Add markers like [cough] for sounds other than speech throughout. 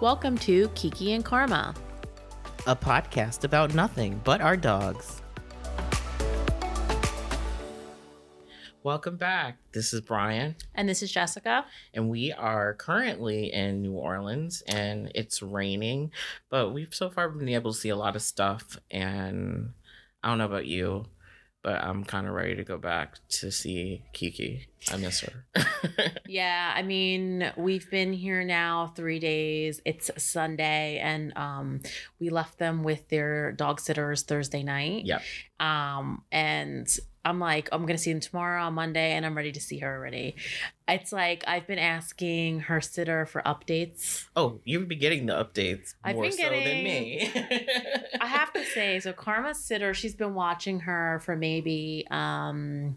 Welcome to Kiki and Karma. a podcast about nothing but our dogs. Welcome back. This is Brian, And this is Jessica. and we are currently in New Orleans, and it's raining, but we've so far been able to see a lot of stuff. And I don't know about you, but I'm kind of ready to go back to see Kiki. I miss her. [laughs] Yeah, I mean, we've been here now three days. It's Sunday, and um, we left them with their dog sitters Thursday night. Yep. Um, and I'm like, I'm gonna see them tomorrow on Monday, and I'm ready to see her already. It's like I've been asking her sitter for updates. oh, you've been getting the updates I've more so than me. I have to [laughs] say, so Karma's sitter, she's been watching her for maybe um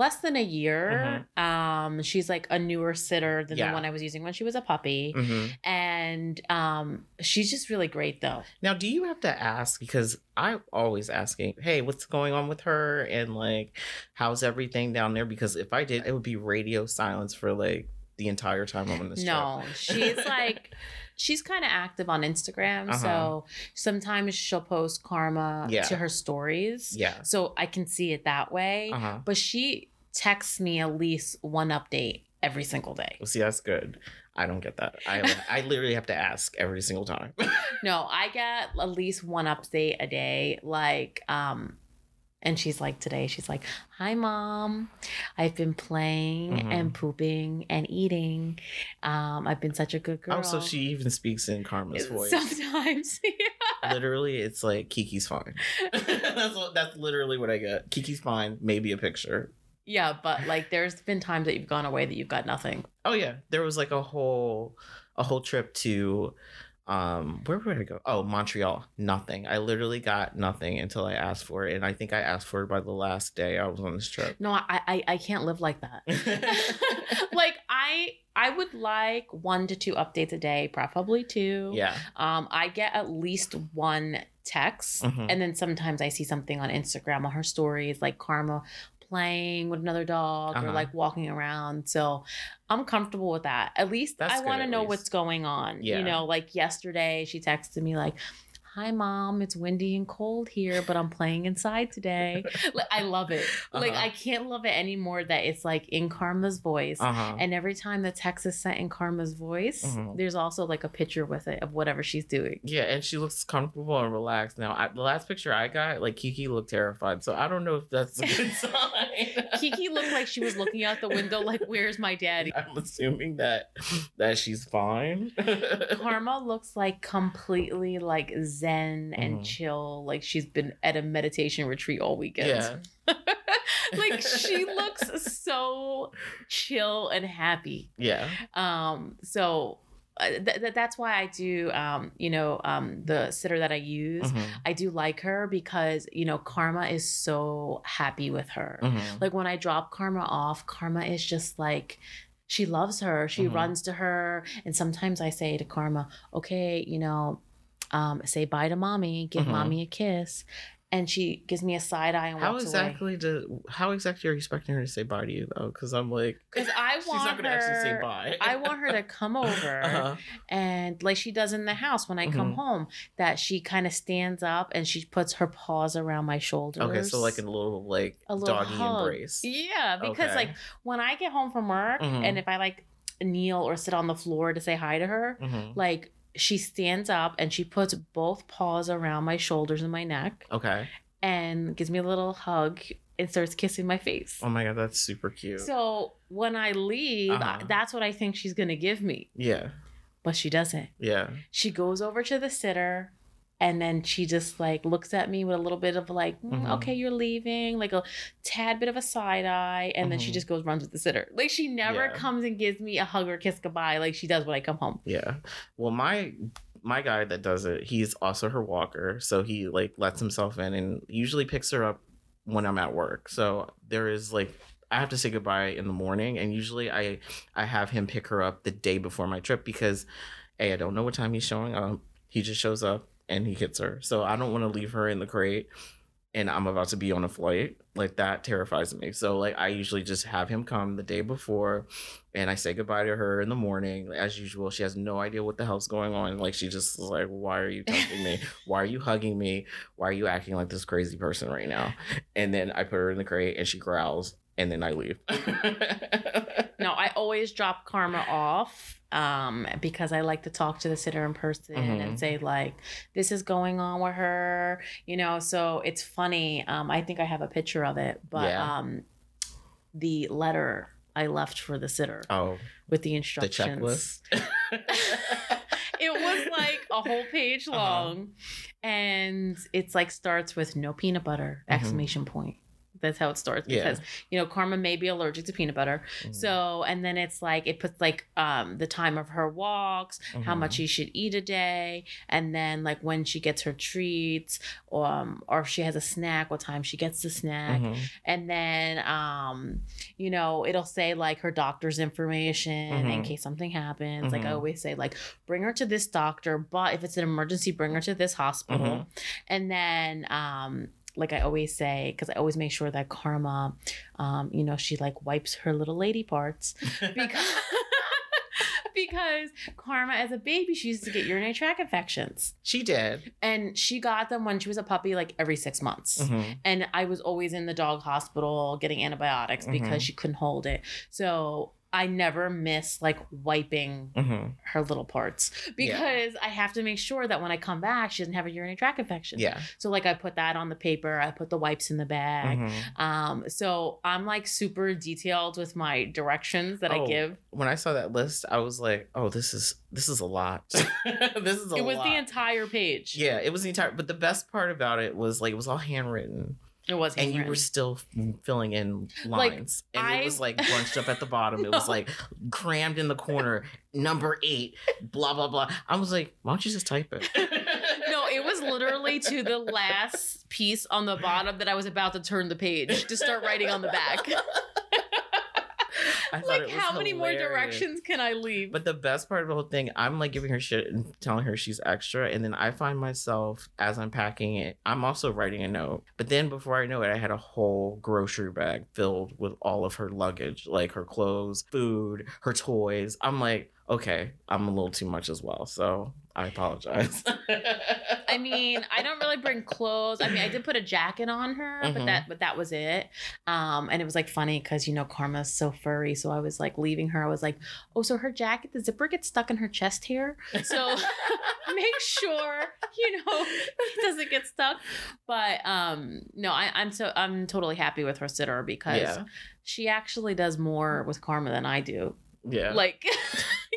less than a year. Um, she's like a newer sitter than Yeah. the one I was using when she was a puppy. Mhm. And um she's just really great though. Now, do you have to ask because I'm always asking, "Hey, what's going on with her?" and like, "How's everything down there?" Because if I did, it would be radio silence for like the entire time I'm on this No, she's [laughs] like she's kind of active on Instagram. Uh-huh. So sometimes she'll post karma Yeah. to her stories. Yeah. So I can see it that way. Uh huh. But she texts me at least one update every single day. Well, see, that's good. I don't get that. I I literally have to ask every single time. [laughs] No, I get at least one update a day. Like, um, and she's like today, she's like, Hi mom. I've been playing Mhm. and pooping and eating. Um, I've been such a good girl. oh, so she even speaks in Karma's [laughs] voice. Sometimes. [laughs] literally, it's like Kiki's fine. that's what, that's literally what I get. Kiki's fine. Maybe a picture. Yeah, but like there's been times that you've gone away that you've got nothing. Oh yeah, there was like a whole a whole trip to um where would I go? Oh, Montreal. Nothing. I literally got nothing until I asked for it, and I think I asked for it by the last day I was on this trip. No, I I, I can't live like that. [laughs] [laughs] like I I would like one to two updates a day, probably two. yeah. Um, I get at least one text, Mhm. and then sometimes I see something on Instagram on her stories, like Karma playing with another dog or Uh-huh. like walking around. So I'm comfortable with that. At least That's I want to know least. what's going on. Yeah. You know, like yesterday she texted me like. Hi mom, it's windy and cold here, but I'm playing inside today. [laughs] like, I love it. Like Uh-huh. I can't love it anymore that it's like in Karma's voice. Uh huh. And every time the text is sent in Karma's voice, Mhm. there's also like a picture with it of whatever she's doing. Yeah, and she looks comfortable and relaxed now. I, the last picture I got, like Kiki looked terrified, so I don't know if that's a good [laughs] sign. Kiki looked like she was looking out the window, like, "Where's my daddy?" [laughs] I'm assuming that that she's fine. Karma looks like completely like zen and Mhm. chill, like she's been at a meditation retreat all weekend. yeah, [laughs] like she looks so chill and happy. yeah. Um, so uh, th- th- that's why I do, um, you know, um, the sitter that I use. Mhm, I do like her because you know Karma is so happy with her. mhm. Like when I drop Karma off, Karma is just like she loves her. She Mhm. runs to her, and sometimes I say to Karma, "Okay, you know, um, say bye to mommy. Give Mhm. mommy a kiss." And she gives me a side eye and How walks away. exactly do how exactly are you expecting her to say bye to you though? Because I'm like, [laughs] Because I want she's not gonna actually say her- bye. I want her to come [laughs] over Uh-huh. and like she does in the house when I come Mhm. home, that she kind of stands up and she puts her paws around my shoulders. Okay, so like a little like A little doggy hug. embrace. Yeah, because Okay. like when I get home from work Mhm. and if I like kneel or sit on the floor to say hi to her, Mhm. like she stands up and she puts both paws around my shoulders and my neck Okay. and gives me a little hug and starts kissing my face. Oh my god, that's super cute. So when I leave, Uh-huh. that's what I think she's gonna give me, yeah, but she doesn't. yeah. She goes over to the sitter and then she just like looks at me with a little bit of like "Mm, Mhm. okay you're leaving like a tad bit of a side eye and then she Mhm. just goes runs with the sitter like she never Yeah. comes and gives me a hug or kiss goodbye like she does when i come home Yeah. Well, my my guy that does it, he's also her walker, so he like lets himself in and usually picks her up when I'm at work. So there is like I have to say goodbye in the morning, and usually I I have him pick her up the day before my trip because a I don't know what time he's showing up. He just shows up and he hits her, so I don't want to leave her in the crate. and I'm about to be on a flight, like that terrifies me. So like I usually just have him come the day before and I say goodbye to her in the morning. As usual, she has no idea what the hell's going on. Like she just is like, Why are you touching me? [laughs] Why are you hugging me? Why are you acting like this crazy person right now? And then I put her in the crate and she growls and then I leave. [laughs] No, I always drop Karma off um, because I like to talk to the sitter in person Mhm. and say like, "This is going on with her," you know. So it's funny. Um, I think I have a picture of it, but Yeah. um, the letter I left for the sitter Oh, with the the instructions. checklist. [laughs] [laughs] it was like a whole page Uh-huh. long, and it's like starts with no peanut butter Mhm. exclamation point. That's how it starts Yeah. because you know Karma may be allergic to peanut butter. Mhm. So, and then it's like it puts like um the time of her walks, how Mhm. much she should eat a day, and then like when she gets her treats, um, or if she has a snack, what time she gets the snack, Mhm. and then um, you know, it'll say like her doctor's information in Mhm. case something happens. Like I Mhm. always say, like bring her to this doctor, but if it's an emergency, bring her to this hospital, Mhm. and then um like I always say, because I always make sure that Karma, um, you know, she like wipes her little lady parts [laughs] because [laughs] because Karma as a baby she used to get urinary tract infections, she did. and she got them when she was a puppy, like every six months. Mhm. And I was always in the dog hospital getting antibiotics because Mhm. she couldn't hold it. So I never miss like wiping Mhm. her little parts because I have to make sure that when I come back, she doesn't have a urinary tract infection. Yeah. So like I put that on the paper, I put the wipes in the bag. Mhm. Um, so I'm like super detailed with my directions that I Oh, give. When I saw that list, I was like, "Oh, this is this is a lot. [laughs] this is a lot. It was lot." the entire page. yeah, it was the entire. But the best part about it was like it was all handwritten, It was and you were still mm, filling in Like, lines, and I- it was like bunched up at the bottom. It was [laughs] like crammed in the corner, number eight, blah blah blah. I was like, "Why don't you just type it?" No, it was literally to the last piece on the bottom that I was about to turn the page to start writing on the back. I like, how many more directions can I leave? But the best part of the whole thing, I'm like giving her shit and telling her she's extra. And then I find myself as I'm packing it, I'm also writing a note. But then before I know it, I had a whole grocery bag filled with all of her luggage, like her clothes, food, her toys. I'm like, okay, I'm a little too much as well. So I apologize. [laughs] I mean, I don't really bring clothes. I mean, I did put a jacket on her, but Mhm. that but that was it. Um, and it was like funny because you know Karma's so furry, so I was like leaving her. I was like, oh, so her jacket, the zipper gets stuck in her chest here, so [laughs] make sure you know it doesn't get stuck. But um, no, I, I'm so I'm totally happy with her sitter because yeah. she actually does more with Karma than I do. Yeah. Like. [laughs]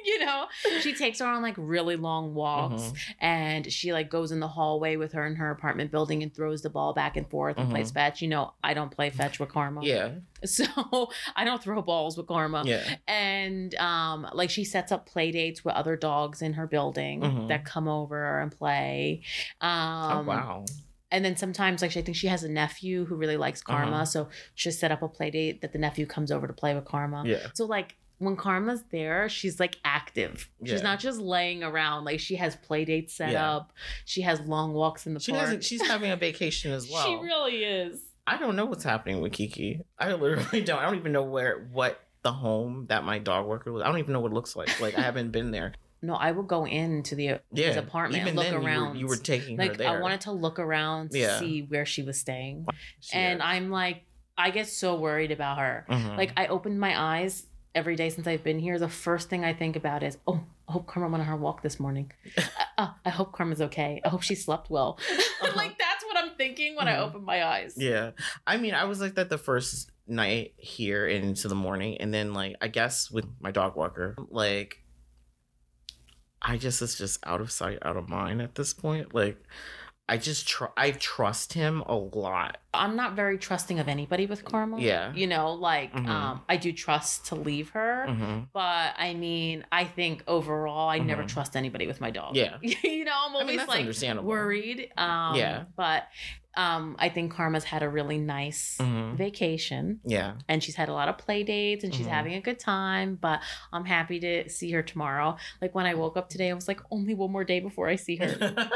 You know, she takes her on like really long walks Mhm. and she like goes in the hallway with her in her apartment building and throws the ball back and forth and plays fetch. You know, I don't play fetch with Karma. Yeah. [laughs] So I don't throw balls with Karma. Yeah. And um like she sets up play dates with other dogs in her building Mhm. that come over and play. Um oh, wow. and then sometimes like I think she has a nephew who really likes Karma. Uh-huh. So she'll set up a play date that the nephew comes over to play with Karma. Yeah. So like when Karma's there, she's like active. She's not just laying around. Like she has play dates set Yeah. up. She has long walks in the She park. hasn't, she's having a vacation as [laughs] well. She really is. I don't know what's happening with Kiki. I literally don't. I don't even know where what the home that my dog worker was. I don't even know what it looks like. Like I [laughs] haven't been there. No, I will go into the Yeah, his apartment and look then, you were- around. You were, taking her like there. I wanted to look around to Yeah. see where she was staying. She and is. I'm like, I get so worried about her. Mhm. Like I opened my eyes every day since I've been here. The first thing I think about is, oh, I hope Karma went on her walk this morning. [laughs] uh, I hope Karma's okay. I hope she slept well. [laughs] Uh-huh. like that's what I'm thinking when I Mhm. open my eyes. yeah, I mean, I was like that the first night here into the morning, and then like I guess with my dog walker, like I just it's just out of sight, out of mind at this point. Like I just tr- I trust him a lot. I'm not very trusting of anybody with Karma. Yeah. You know, like Mhm. um, I do trust to leave her. hmm But I mean, I think overall, I never Mhm. trust anybody with my dog. Yeah. [laughs] you know, I'm I always mean that's like worried. Um, Yeah. But um, I think Karma's had a really nice Mhm. vacation Yeah. and she's had a lot of play dates and she's Mhm. having a good time. But I'm happy to see her tomorrow. Like when I woke up today, I was like, only one more day before I see her. [laughs]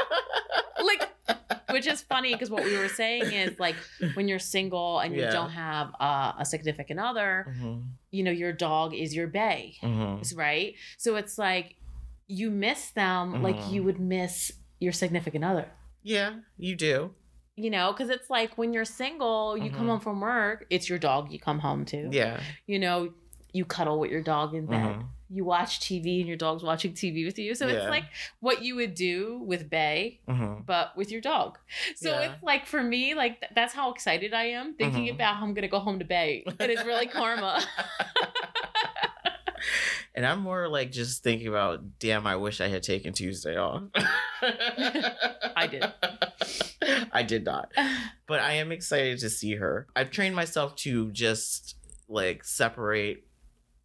like, Which is funny because what we were saying is like when you're single and you Yeah. don't have uh, a significant other, Mhm. you know, your dog is your bae, Mhm. right? So it's like you miss them like Mhm. you would miss your significant other. Yeah, you do. You know, because it's like when you're single, you come Mhm. home from work, it's your dog you come home to. Yeah. You know, you cuddle with your dog in bed. Mhm. You watch TV and your dog's watching TV with you. So Yeah. it's like what you would do with bae, Mhm. but with your dog. So Yeah. it's like for me, like th- that's how excited I am thinking Mhm. about how I'm gonna go home to bae. And it's really karma. [laughs] and I'm more like just thinking about, damn, I wish I had taken Tuesday off. [laughs] I did. I did not. But I am excited to see her. I've trained myself to just like separate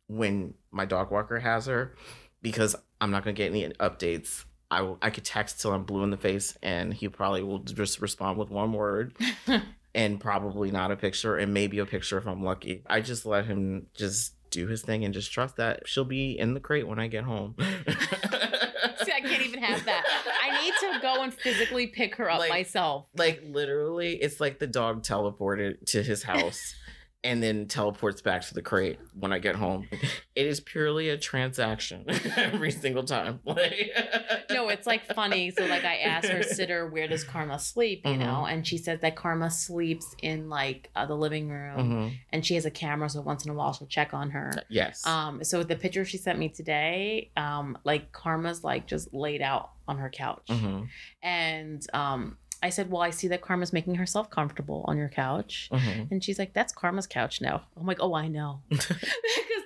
when my dog walker has her because I'm not going to get any updates. I, will- I could text till I'm blue in the face and he probably will just respond with one word [laughs] and probably not a picture and maybe a picture if I'm lucky. I just let him just do his thing and just trust that she'll be in the crate when I get home. [laughs] See, I can't even have that. I need to go and physically pick her up Like- myself. like literally it's like the dog teleported to his house [laughs] and then teleports back to the crate when I get home. It is purely a transaction [laughs] every single time. Like [laughs] No, it's like funny. So like I asked her sitter, where does Karma sleep? You Mhm. know, and she said that Karma sleeps in like uh, the living room, Mhm. and she has a camera, so once in a while she'll check on her. Yes. Um, so the picture she sent me today, um, like Karma's like just laid out on her couch, Mhm. and um, I said, "Well, I see that Karma's making herself comfortable on your couch," Mhm. and she's like, "That's Karma's couch now." I'm like, "Oh, I know," [laughs] because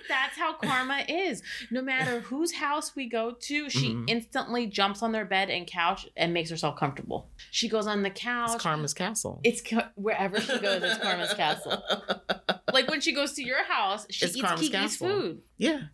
that's how Karma is. No matter whose house we go to, she Mhm. instantly jumps on their bed and couch and makes herself comfortable. She goes on the couch. It's Karma's castle. It's wherever she goes, it's Karma's castle. [laughs] Like when she goes to your house, she It's eats Karma's Kiki's castle. food. yeah.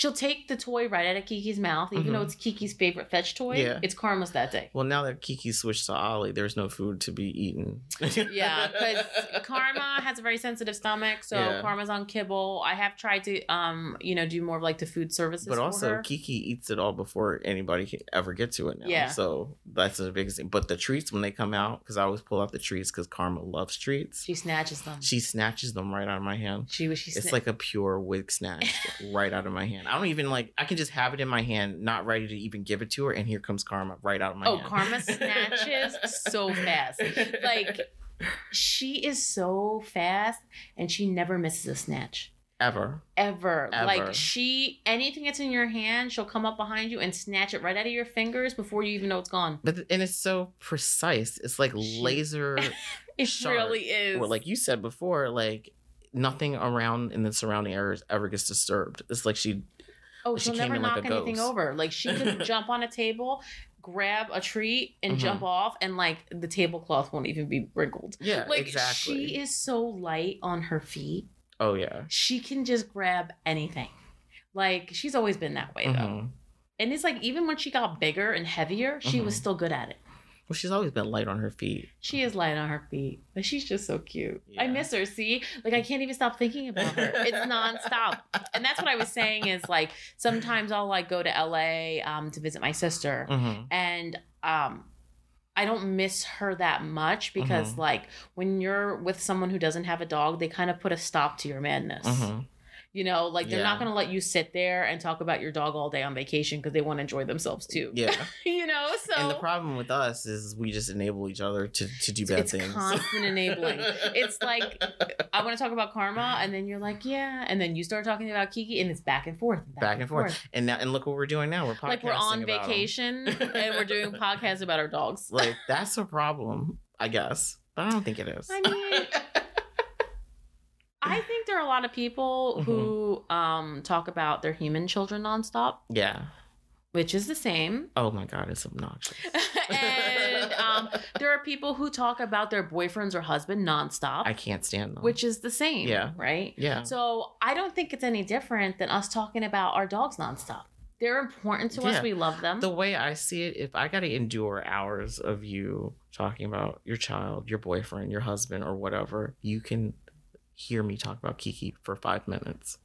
She'll take the toy right out of Kiki's mouth, even though Mhm. it's Kiki's favorite fetch toy. Yeah. It's Karma's that day. Well, now that Kiki switched to Ollie, there's no food to be eaten. [laughs] Yeah, because [laughs] Karma has a very sensitive stomach, so Yeah. Karma's on kibble. I have tried to, um, you know, do more of like the food services. But also. Kiki eats it all before anybody can ever get to it now. Yeah. So that's the biggest thing. But the treats, when they come out, because I always pull out the treats because Karma loves treats, she snatches them. she snatches them right out of my hand. She was. She. It's like a pure wig snatch [laughs] right out of my hand. I don't even like, I can just have it in my hand, not ready to even give it to her. And here comes Karma right out of my oh, hand. Karma [laughs] snatches so fast. Like she is so fast, and she never misses a snatch. ever. ever. Ever. Like she, anything that's in your hand, she'll come up behind you and snatch it right out of your fingers before you even know it's gone. But, and it's so precise. It's like She- [laughs] laser. It Sharp. really is. or like you said before, like nothing around in the surrounding areas ever gets disturbed. It's like she oh, she she'll never in like knock anything ghost. over. Like she could [laughs] jump on a table, grab a treat, and Mhm. jump off, and like the tablecloth won't even be wrinkled. Yeah, Like exactly. she is so light on her feet. oh yeah. She can just grab anything. Like she's always been that way though. Mhm. And it's like even when she got bigger and heavier, she was Mhm. still good at it. Well, she's always been light on her feet. She is light on her feet, but she's just so cute. I miss her. See, like I can't even stop thinking about her. It's [laughs] nonstop, and that's what I was saying. Is like sometimes I'll like go to LA um, to visit my sister, hmm and um, I don't miss her that much because Mhm. like when you're with someone who doesn't have a dog, they kind of put a stop to your madness. hmm You know, like they're not gonna let you sit there and talk about your dog all day on vacation because they want to enjoy themselves too. Yeah. [laughs] you know, so and the problem with us is we just enable each other to, to do bad it's things. constant enabling. It's like [laughs] I want to talk about karma, and then you're like, yeah, and then you start talking about Kiki, and it's back and forth, back and forth. And now and look what we're doing now. We're podcasting Like we're on vacation [laughs] and we're doing podcasts about our dogs. Like that's a problem, I guess. But I don't think it is. I mean, I think there are a lot of people who Mm-hmm. um, talk about their human children nonstop, yeah. which is the same. Oh my god, it's obnoxious. [laughs] and um, there are people who talk about their boyfriends or husband nonstop, I can't stand them. which is the same. Yeah. Right. yeah. So I don't think it's any different than us talking about our dogs nonstop. They're important to us. We love them. the way I see it, if I got to endure hours of you talking about your child, your boyfriend, your husband, or whatever, you can hear me talk about Kiki for five minutes.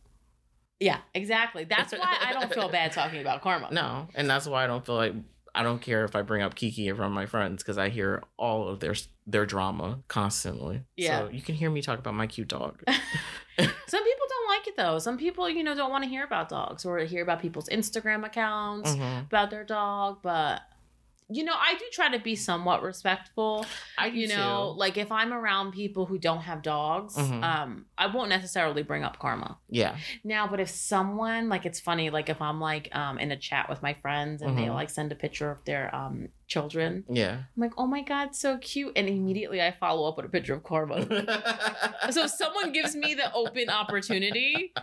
yeah, exactly. That's why I don't feel bad talking about karma. No, and that's why I don't feel like I don't care if I bring up Kiki in front of my friends because I hear all of their their drama constantly. Yeah. So you can hear me talk about my cute dog. [laughs] Some people don't like it though. Some people, you know, don't want to hear about dogs or hear about people's Instagram accounts Mhm. about their dog. But you know, I do try to be somewhat respectful. I do You know, too. like if I'm around people who don't have dogs, Mhm. um, I won't necessarily bring up karma. Yeah. Now, but if someone like it's funny, like if I'm like um in a chat with my friends and they Mhm. like send a picture of their um children, Yeah. I'm like, oh my god, so cute, and immediately I follow up with a picture of karma. [laughs] so if someone gives me the open opportunity,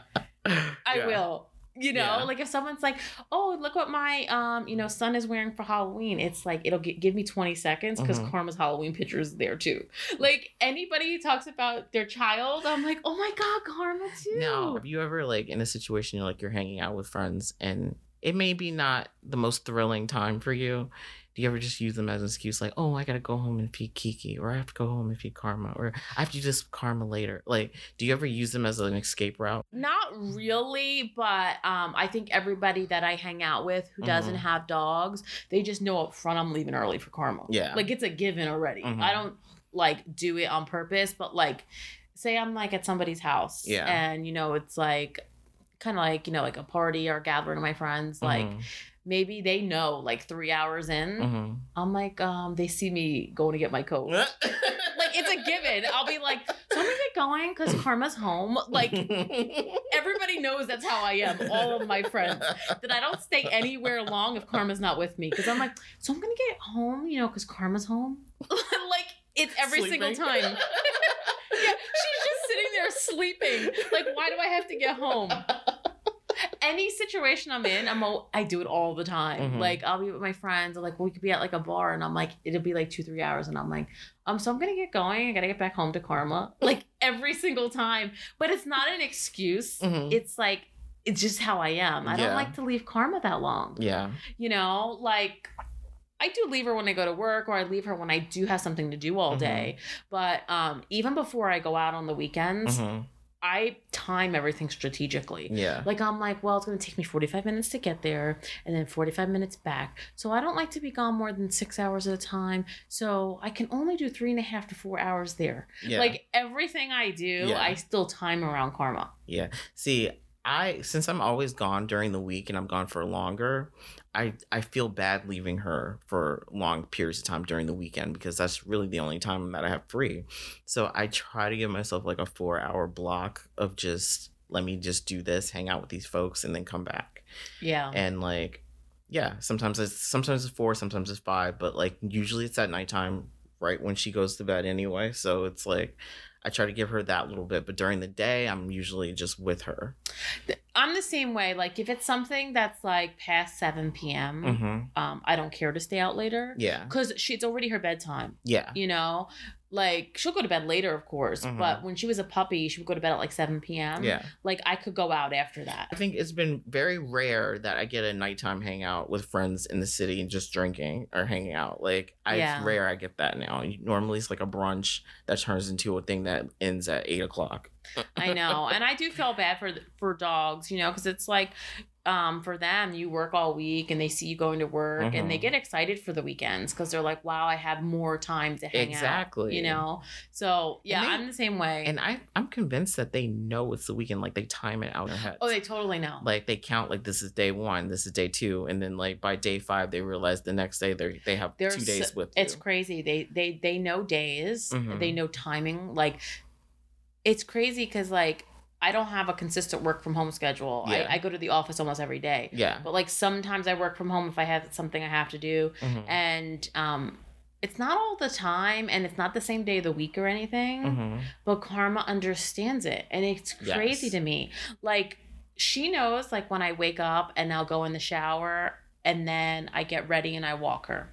I Yeah. will. You know, Yeah. like if someone's like, "Oh, look what my um, you know, son is wearing for Halloween," it's like it'll gi- give me twenty seconds because Mhm. Karma's Halloween picture is there too. Like anybody who talks about their child, I'm like, "Oh my god, Karma too." Now, have you ever like in a situation you're like you're hanging out with friends and it may be not the most thrilling time for you? Do you ever just use them as an excuse like, oh, I gotta go home and feed Kiki, or I have to go home and feed Karma, or I have to do this Karma later? Like, do you ever use them as an escape route? Not really, but um, I think everybody that I hang out with who doesn't Mhm. have dogs, they just know up front I'm leaving early for Karma. Yeah. like it's a given already. Mhm. I don't like do it on purpose, but like, say I'm like at somebody's house, Yeah. and you know it's like kind of like you know like a party or gathering of my friends, like. Maybe they know like three hours in. Mhm. I'm like, um, they see me going to get my coat. [laughs] like it's a given. I'll be like, so I'm gonna get going because Karma's home. Like everybody knows that's how I am. All of my friends that I don't stay anywhere long if Karma's not with me because I'm like, so I'm gonna get home, you know, because Karma's home. [laughs] like it's every single time. yeah, she's just sitting there sleeping. Like, why do I have to get home? Any situation I'm in, I'm all, I do it all the time. Mhm. Like I'll be with my friends, or like we could be at like a bar, and I'm like, it'll be like two, three hours, and I'm like, um, so I'm gonna get going. I gotta get back home to Karma, [laughs] like every single time. But it's not an excuse. Mhm. It's like it's just how I am. I don't like to leave Karma that long. yeah. You know, like I do leave her when I go to work or I leave her when I do have something to do all Mhm. day. But um even before I go out on the weekends, Mhm. I time everything strategically. Yeah. Like I'm like, well, it's gonna take me 45 minutes to get there and then 45 minutes back. So I don't like to be gone more than six hours at a time. So I can only do three and a half to four hours there. Yeah. Like everything I do, Yeah. I still time around karma. Yeah. See, I since I'm always gone during the week and I'm gone for longer, I I feel bad leaving her for long periods of time during the weekend because that's really the only time that I have free. So I try to give myself like a 4-hour block of just let me just do this, hang out with these folks and then come back. Yeah. And like yeah, sometimes it's sometimes it's 4, sometimes it's 5, but like usually it's at nighttime right when she goes to bed anyway. So it's like I try to give her that little bit, but during the day, I'm usually just with her. I'm the same way. Like if it's something that's like past 7 p.m., Mm-hmm. um, I don't care to stay out later. Yeah. Because she it's already her bedtime. Yeah. You know? Like she'll go to bed later, of course. Mhm. But when she was a puppy, she would go to bed at like 7 p.m. Yeah. Like I could go out after that. I think it's been very rare that I get a nighttime hangout with friends in the city and just drinking or hanging out. Like, I, Yeah. it's rare I get that now. Normally, it's like a brunch that turns into a thing that ends at eight o'clock. I know, and I do feel bad for for dogs, you know, because it's like, um, for them, you work all week and they see you going to work and they Mhm. get excited for the weekends because they're like, wow, I have more time to hang out. Exactly. You know, so yeah, they- I'm the same way. And I, I'm convinced that they know it's the weekend. Like, they time it out in their heads. oh, they totally know. like they count like this is day one, this is day two, and then like by day five they realize the next day they they have two days with it's you. crazy. They they they know days. Mhm. They know timing. Like, it's crazy because like I don't have a consistent work from home schedule. Yeah. I, I go to the office almost every day. Yeah. But like sometimes I work from home if I have something I have to do. Mhm. and um it's not all the time and it's not the same day of the week or anything Mm-hmm. but karma understands it and it's crazy Yes. to me like she knows like when i wake up and i'll go in the shower and then i get ready and i walk her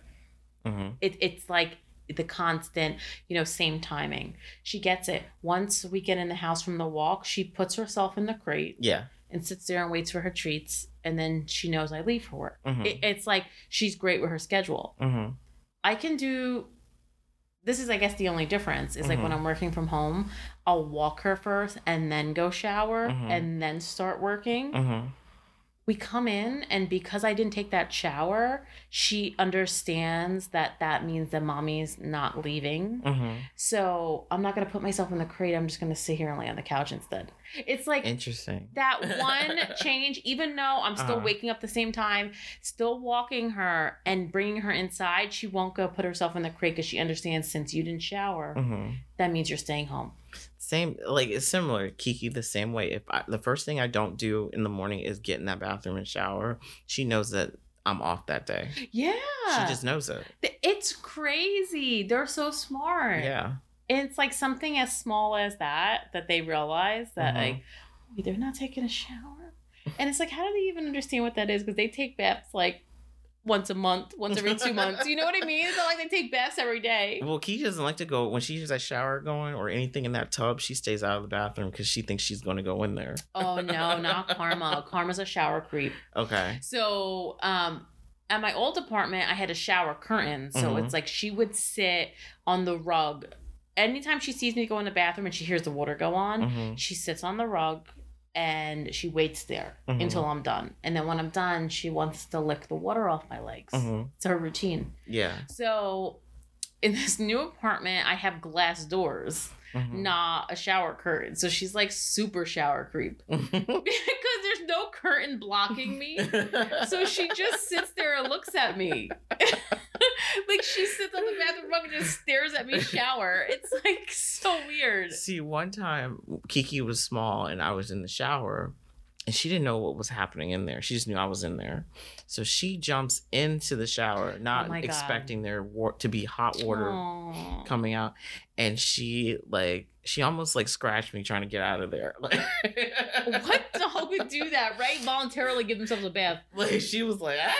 Mm-hmm. it, it's like the constant you know same timing she gets it once we get in the house from the walk she puts herself in the crate Yeah. and sits there and waits for her treats and then she knows i leave for work Mhm. it, it's like she's great with her schedule Mhm. I can do this is I guess the only difference is like when Mhm. I'm working from home, I'll walk her first and then go shower Mhm. and then start working. We come in and because I didn't take that shower, she understands that that means that mommy's not leaving. hmm So I'm not gonna put myself in the crate. I'm just gonna sit here and lay on the couch instead. It's like Interesting. that [laughs] one change, even though I'm still Uh-huh. waking up the same time, still walking her and bringing her inside, she won't go put herself in the crate because she understands since you didn't shower, hmm that means you're staying home. Same, like it's similar. Kiki the same way. If I, the first thing I don't do in the morning is get in that bathroom and shower, she knows that I'm off that day. Yeah. She just knows it. It's crazy. They're so smart. Yeah. It's like something as small as that that they realize that Mhm. like they're not taking a shower. And it's like, how do they even understand what that is? Because they take baths like once a month, once every two [laughs] months. You know what I mean? It's not like they take baths every day. Well, Kiki doesn't like to go when she hears that shower going or anything in that tub. She stays out of the bathroom because she thinks she's going to go in there. Oh no, not [laughs] Karma. Karma's a shower creep. Okay. So, um, at my old apartment, I had a shower curtain. So Mhm. it's like she would sit on the rug. Anytime she sees me go in the bathroom and she hears the water go on, hmm she sits on the rug and she waits there Mhm. until I'm done. And then when I'm done, she wants to lick the water off my legs. hmm It's her routine. Yeah. So in this new apartment, I have glass doors, Mhm. not a shower curtain. So she's like super shower creep [laughs] because there's no curtain blocking me. [laughs] So she just sits there and looks at me. [laughs] like she sits on the bathroom rug and just stares at me [laughs] shower. It's like so weird. See, one time Kiki was small and I was in the shower and she didn't know what was happening in there. She just knew I was in there. So she jumps into the shower, not Oh expecting there wa- to be hot water Aw. coming out. And she like she almost like scratched me trying to get out of there. Like [laughs] What dog would do that, right? Voluntarily give themselves a bath. Like she was like, "Ah."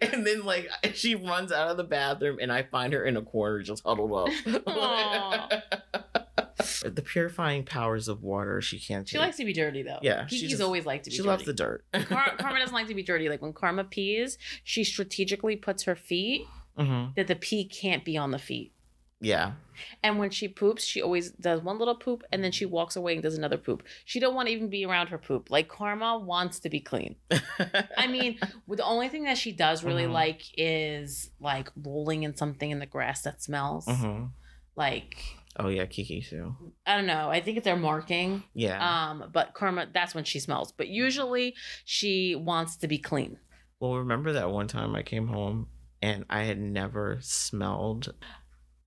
[laughs] and then like she runs out of the bathroom, and I find her in a corner, just huddled up. [laughs] The purifying powers of water, she can't. She take. likes to be dirty though. Yeah, she Kiki's just- always liked to be dirty. She dirty. loves the dirt. Car- [laughs] Karma doesn't like to be dirty. Like when Karma pees, she strategically puts her feet hmm that the pee can't be on the feet. Yeah, And when she poops, she always does one little poop and then she walks away and does another poop. She don't want to even be around her poop. Like Karma wants to be clean. I [laughs] mean, the only thing that she does really Mhm. like is like rolling in something in the grass that smells. hmm Like Oh yeah, Kiki too. I don't know. I think it's their marking. Yeah. Um, but Karma, that's when she smells. But usually she wants to be clean. well, remember that one time I came home and I had never smelled.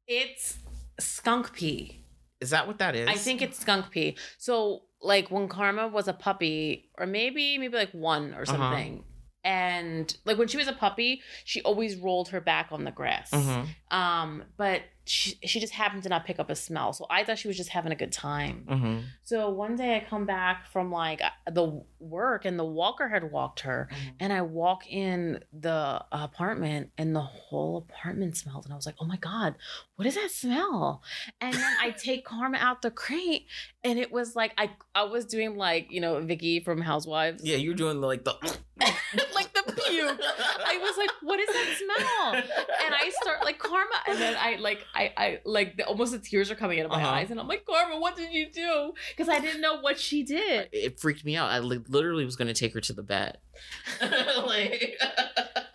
It's skunk pee. Is that what that is? I think it's skunk pee. So like when Karma was a puppy, or maybe maybe like one or Uh-huh. something. And like when she was a puppy, she always rolled her back on the grass. Mhm. Um, but she, she just happened to not pick up a smell. So I thought she was just having a good time. Mhm. So one day I come back from like the work and the walker had walked her Mhm. and I walk in the apartment and the whole apartment smelled and I was like, "Oh my god, what is that smell?" And then I [laughs] take Karma out the crate and it was like I I was doing like, you know, Vicky from Housewives. Yeah, you're doing the, like the. [laughs] like the puke. I was like, "What is that smell?" And I start like Karma and then I like I I like the, almost the tears are coming out of my Uh-huh. eyes and I'm like, "Karma, what did you do?" Cuz I didn't know what she did. it freaked me out. I literally was gonna take her to the vet. [laughs] like, [laughs]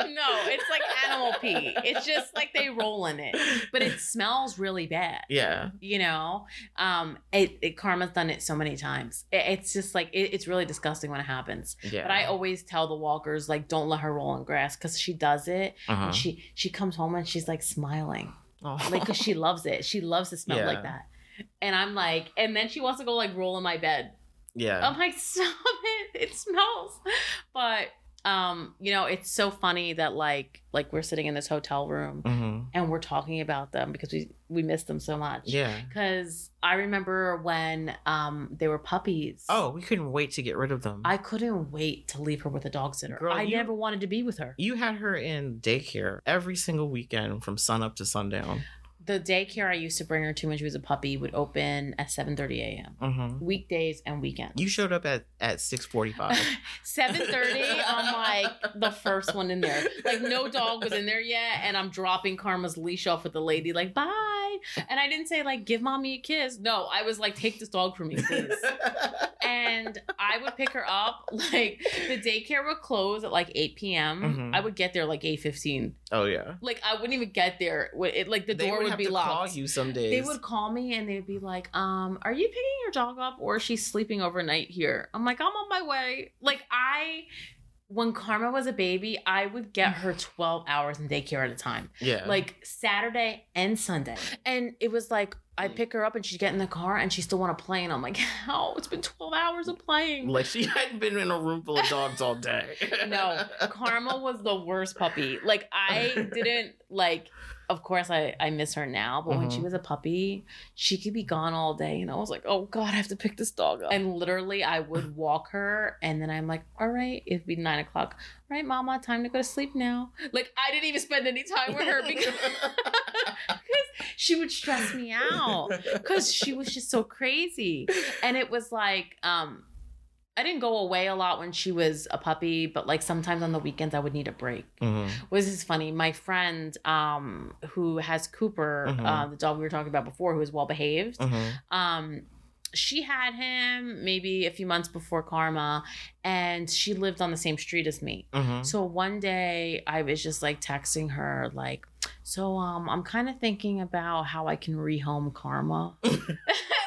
No, it's like animal pee. It's just like they roll in it, but it smells really bad. yeah, You know, um, it, it Karma's done it so many times. It, it's just like it, it's really disgusting when it happens. yeah. But I always tell the walkers like, don't let her roll in grass because she does it. uh-huh. And she she comes home and she's like smiling, oh. like because she loves it. She loves to smell Yeah. like that. And I'm like, and then she wants to go like roll in my bed. Yeah. I'm like, [laughs] stop it. It smells. But um, you know, it's so funny that like like we're sitting in this hotel room hmm and we're talking about them because we we miss them so much. Yeah. Cause I remember when um they were puppies. Oh, we couldn't wait to get rid of them. I couldn't wait to leave her with a dog sitter. Girl, I you- never wanted to be with her. you had her in daycare every single weekend from sun up to sundown. The daycare I used to bring her to when she was a puppy would open at 7:30 a.m. hmm weekdays and weekends. You showed up at at six forty five. 7:30. I'm like the first one in there. Like no dog was in there yet, and I'm dropping Karma's leash off with the lady. Like bye, and I didn't say like give mommy a kiss. No, I was like take this dog from me, please. [laughs] and I would pick her up. Like the daycare would close at like 8 p.m. Mhm. I would get there like 8:15. oh yeah. Like I wouldn't even get there. It, like the They door would, be to Call you some days. They would call me and they'd be like, um, are you picking your dog up or is she sleeping overnight here? I'm like, I'm on my way. Like I when Karma was a baby, I would get her [sighs] 12 hours in daycare at a time. Yeah. Like Saturday and Sunday. And it was like I'd pick her up and she'd get in the car and she still want to play. And I'm like, [laughs] how? It's been 12 hours of playing. like she hadn't been in a room full of dogs all day. [laughs] No, Karma was the worst puppy. Like I [laughs] didn't like of course I, I miss her now, but when she Mhm. was a puppy, she could be gone all day. And I was like, oh God, I have to pick this dog up. And literally I would [laughs] walk her and then I'm like, all right, it'd be nine o'clock. All right, mama, time to go to sleep now. Like I didn't even spend any time with her because [laughs] [laughs] she would stress me out because she was just so crazy and it was like um i didn't go away a lot when she was a puppy but like sometimes on the weekends i would need a break Mhm. was this funny my friend um who has cooper Mhm. uh, the dog we were talking about before who is well behaved Mhm. um she had him maybe a few months before karma and she lived on the same street as me Mhm. so one day I was just like texting her like, so um I'm kind of thinking about how I can rehome Karma. [laughs] [laughs]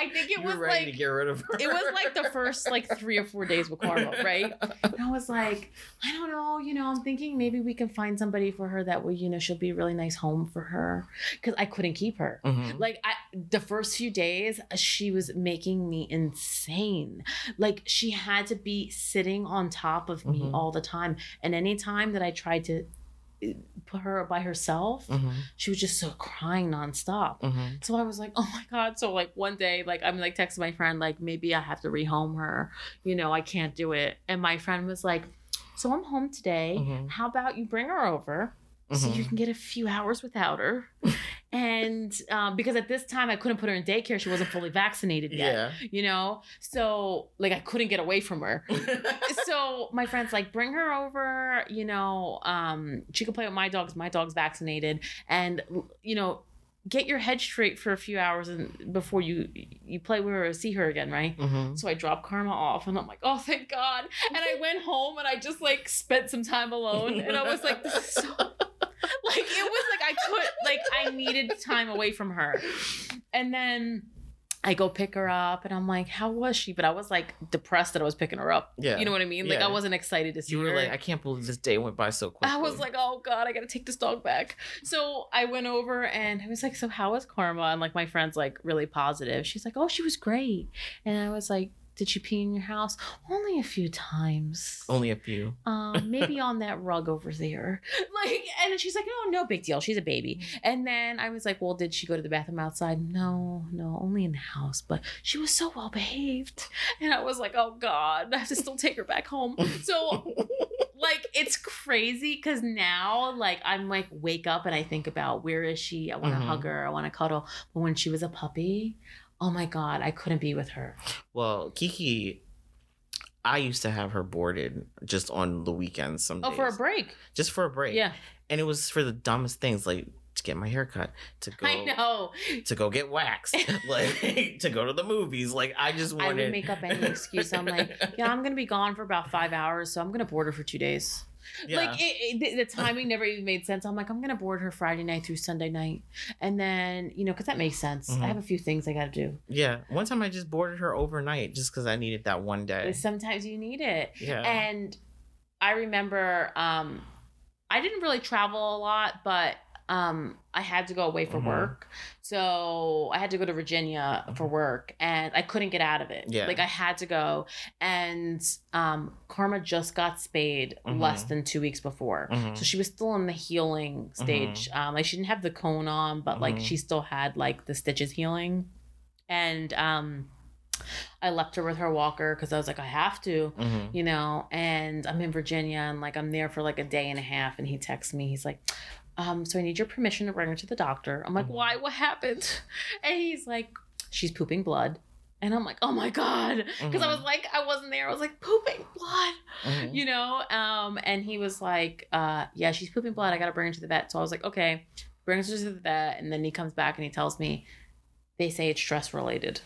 I think it You was like to get rid of her. it was like the first like three or four days with Karma, [laughs] right? And I was like, I don't know, you know, I'm thinking maybe we can find somebody for her that will, you know, she'll be a really nice home for her because I couldn't keep her. Mhm. Like I, the first few days, she was making me insane. Like she had to be sitting on top of me Mhm. all the time, and anytime that I tried to put her by herself, Mhm. she was just so crying nonstop. Mhm. So I was like, oh my god. So like one day, like I'm like texting my friend, like maybe I have to rehome her. You know, I can't do it. And my friend was like, so I'm home today. Mhm. How about you bring her over? So you Mhm. can get a few hours without her. [laughs] and um, because at this time I couldn't put her in daycare, she wasn't fully vaccinated yet. Yeah. You know, so like I couldn't get away from her. [laughs] so my friends like bring her over. You know, um, she can play with my dogs. My dog's vaccinated, and you know, get your head straight for a few hours and before you you play with her or see her again, right? Mhm. So I dropped Karma off and I'm like, oh, thank God. And I went home and I just like spent some time alone. And I was like, this is so. [laughs] Like, it was like I could, like, I needed time away from her. And then I go pick her up and I'm like, how was she? But I was like depressed that I was picking her up. Yeah. You know what I mean? Like, Yeah. I wasn't excited to see You were her. like, I can't believe this day went by so quickly. I was like, oh God, I gotta take this dog back. So I went over and I was like, so how was Karma? And like my friend's like really positive. She's like, oh, she was great. And I was like, did she pee in your house? Only a few times. only a few. Um, maybe on that [laughs] rug over there. Like, and then she's like, oh, no big deal. She's a baby. And then I was like, well, did she go to the bathroom outside? No, no, only in the house. But she was so well behaved. And I was like, oh God, I have to still take her back home. So [laughs] like it's crazy because now like i'm like wake up and i think about where is she i want to Mhm. hug her i want to cuddle but when she was a puppy oh my god i couldn't be with her. Well, Kiki, I used to have her boarded just on the weekends some oh for a break? Just for a break. yeah. And it was for the dumbest things like to get my hair cut, to [laughs] go i know. to go get waxed, [laughs] like to go to the movies. Like I just wanted i would make up any excuse. I'm like yeah i'm gonna be gone for about five hours so i'm gonna board her for two days Yeah. like it, it, the- the timing never even made sense i'm like i'm gonna board her friday night through sunday night and then you know because that makes sense Mhm. i have a few things i gotta do yeah. One time I just boarded her overnight just because I needed that one day. sometimes you need it Yeah. And I remember um I didn't really travel a lot, but um I had to go away for Mhm. work. So I had to go to Virginia for work and I couldn't get out of it. Yeah. Like I had to go and um Karma just got spayed less Mhm. than 2 weeks before. Mhm. So she was still in the healing stage. Um like she didn't have the cone on, but like Mhm. she still had like the stitches healing. And um I left her with her walker because I was like, I have to Mhm. you know, and I'm in Virginia and like I'm there for like a day and a half and he texts me, he's like, um, so I need your permission to bring her to the doctor. I'm like, Mhm. why? What happened? [laughs] And he's like, she's pooping blood. And I'm like, oh my God. Because I was like, I wasn't there. I was like, pooping blood, Mhm. you know? Um, and he was like, uh, yeah, she's pooping blood. I got to bring her to the vet. So I was like, okay, brings her to the vet. And then he comes back and he tells me, they say it's stress related.